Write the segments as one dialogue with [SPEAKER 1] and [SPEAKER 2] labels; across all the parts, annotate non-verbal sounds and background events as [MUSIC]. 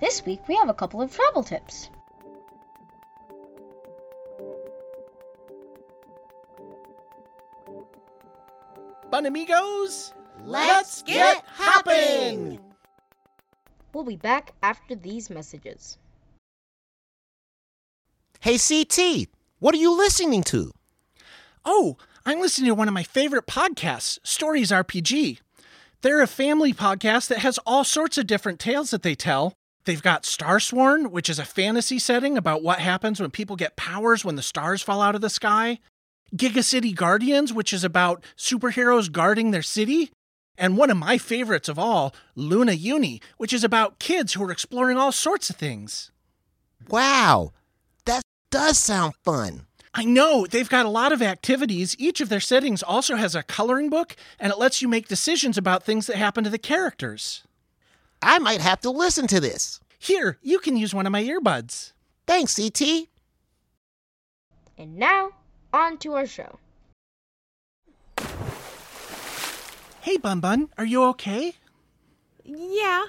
[SPEAKER 1] This week we have a couple of travel tips.
[SPEAKER 2] BunnAmigos,
[SPEAKER 3] Let's get hopping!
[SPEAKER 1] We'll be back after these messages.
[SPEAKER 3] Hey, CT, what are you listening to?
[SPEAKER 2] Oh, I'm listening to one of my favorite podcasts, Stories RPG. They're a family podcast that has all sorts of different tales that they tell. They've got Starsworn, which is a fantasy setting about what happens when people get powers when the stars fall out of the sky. Giga City Guardians, which is about superheroes guarding their city. And one of my favorites of all, Luna Uni, which is about kids who are exploring all sorts of things.
[SPEAKER 3] Wow, that does sound fun.
[SPEAKER 2] I know, they've got a lot of activities. Each of their settings also has a coloring book, and it lets you make decisions about things that happen to the characters.
[SPEAKER 3] I might have to listen to this.
[SPEAKER 2] Here, you can use one of my earbuds.
[SPEAKER 3] Thanks, CT.
[SPEAKER 1] And now, on to our show.
[SPEAKER 2] Hey, Bun Bun, are you okay?
[SPEAKER 4] Yeah.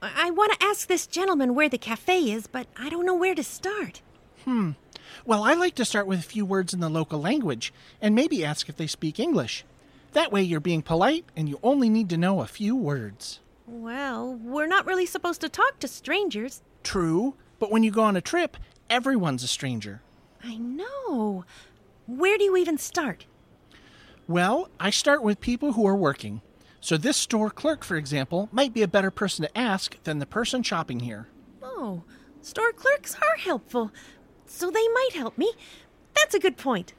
[SPEAKER 4] I want to ask this gentleman where the cafe is, but I don't know where to start.
[SPEAKER 2] Hmm. Well, I like to start with a few words in the local language and maybe ask if they speak English. That way you're being polite and you only need to know a few words.
[SPEAKER 4] Well, we're not really supposed to talk to strangers.
[SPEAKER 2] True, but when you go on a trip, everyone's a stranger.
[SPEAKER 4] I know. Where do you even start?
[SPEAKER 2] Well, I start with people who are working. So this store clerk, for example, might be a better person to ask than the person shopping here.
[SPEAKER 4] Oh, store clerks are helpful, so they might help me. That's a good point.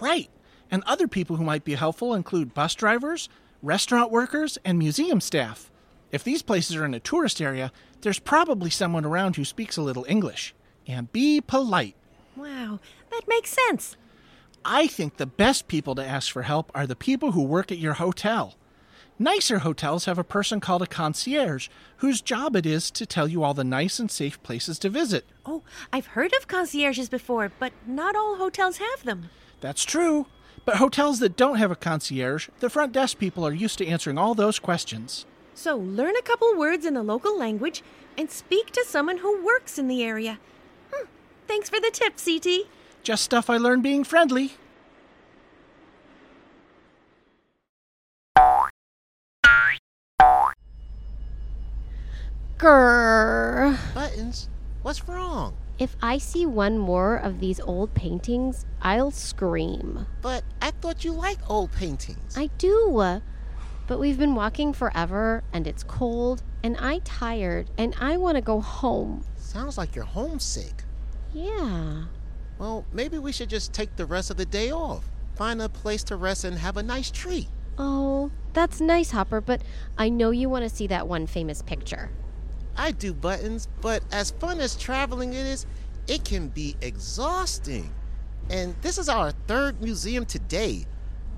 [SPEAKER 2] Right. And other people who might be helpful include bus drivers, restaurant workers, and museum staff. If these places are in a tourist area, there's probably someone around who speaks a little English. And be polite.
[SPEAKER 4] Wow, that makes sense.
[SPEAKER 2] I think the best people to ask for help are the people who work at your hotel. Nicer hotels have a person called a concierge whose job it is to tell you all the nice and safe places to visit.
[SPEAKER 4] Oh, I've heard of concierges before, but not all hotels have them.
[SPEAKER 2] That's true. But hotels that don't have a concierge, the front desk people are used to answering all those questions.
[SPEAKER 4] So learn a couple words in the local language and speak to someone who works in the area. Hmm. Thanks for the tip, CT.
[SPEAKER 2] Just stuff I learned being friendly.
[SPEAKER 3] Buttons, what's wrong?
[SPEAKER 5] If I see one more of these old paintings, I'll scream.
[SPEAKER 3] But I thought you liked old paintings.
[SPEAKER 5] I do. But we've been walking forever and it's cold and I'm tired and I want to go home.
[SPEAKER 3] Sounds like you're homesick.
[SPEAKER 5] Yeah.
[SPEAKER 3] Well, maybe we should just take the rest of the day off. Find a place to rest and have a nice treat.
[SPEAKER 5] Oh, that's nice, Hopper, but I know you want to see that one famous picture.
[SPEAKER 3] I do buttons, but as fun as traveling it is, it can be exhausting. And this is our third museum today.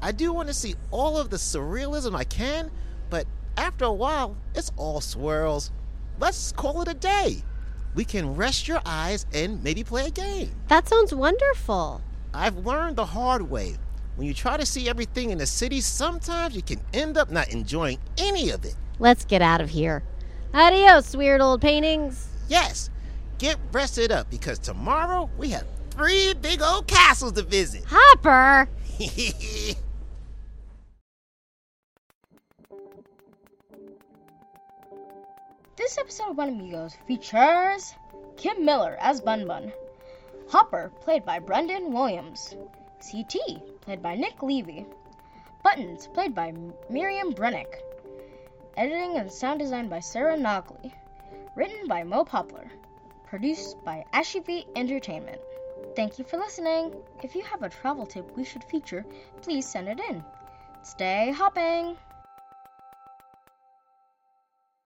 [SPEAKER 3] I do want to see all of the surrealism I can, but after a while, it's all swirls. Let's call it a day. We can rest your eyes and maybe play a game.
[SPEAKER 5] That sounds wonderful.
[SPEAKER 3] I've learned the hard way. When you try to see everything in the city, sometimes you can end up not enjoying any of it.
[SPEAKER 5] Let's get out of here. Adios, weird old paintings.
[SPEAKER 3] Yes, get rested up because tomorrow we have three big old castles to visit.
[SPEAKER 5] Hopper! [LAUGHS]
[SPEAKER 1] This episode of BunnAmigos features Kim Miller as Bun Bun, Hopper, played by Brendan Williams, CT, played by Nick Levy, Buttons, played by Miriam Brennick, editing and sound design by Sarah Nogley, written by Mo Poplar, produced by Ashivy Entertainment. Thank you for listening. If you have a travel tip we should feature, please send it in. Stay hopping!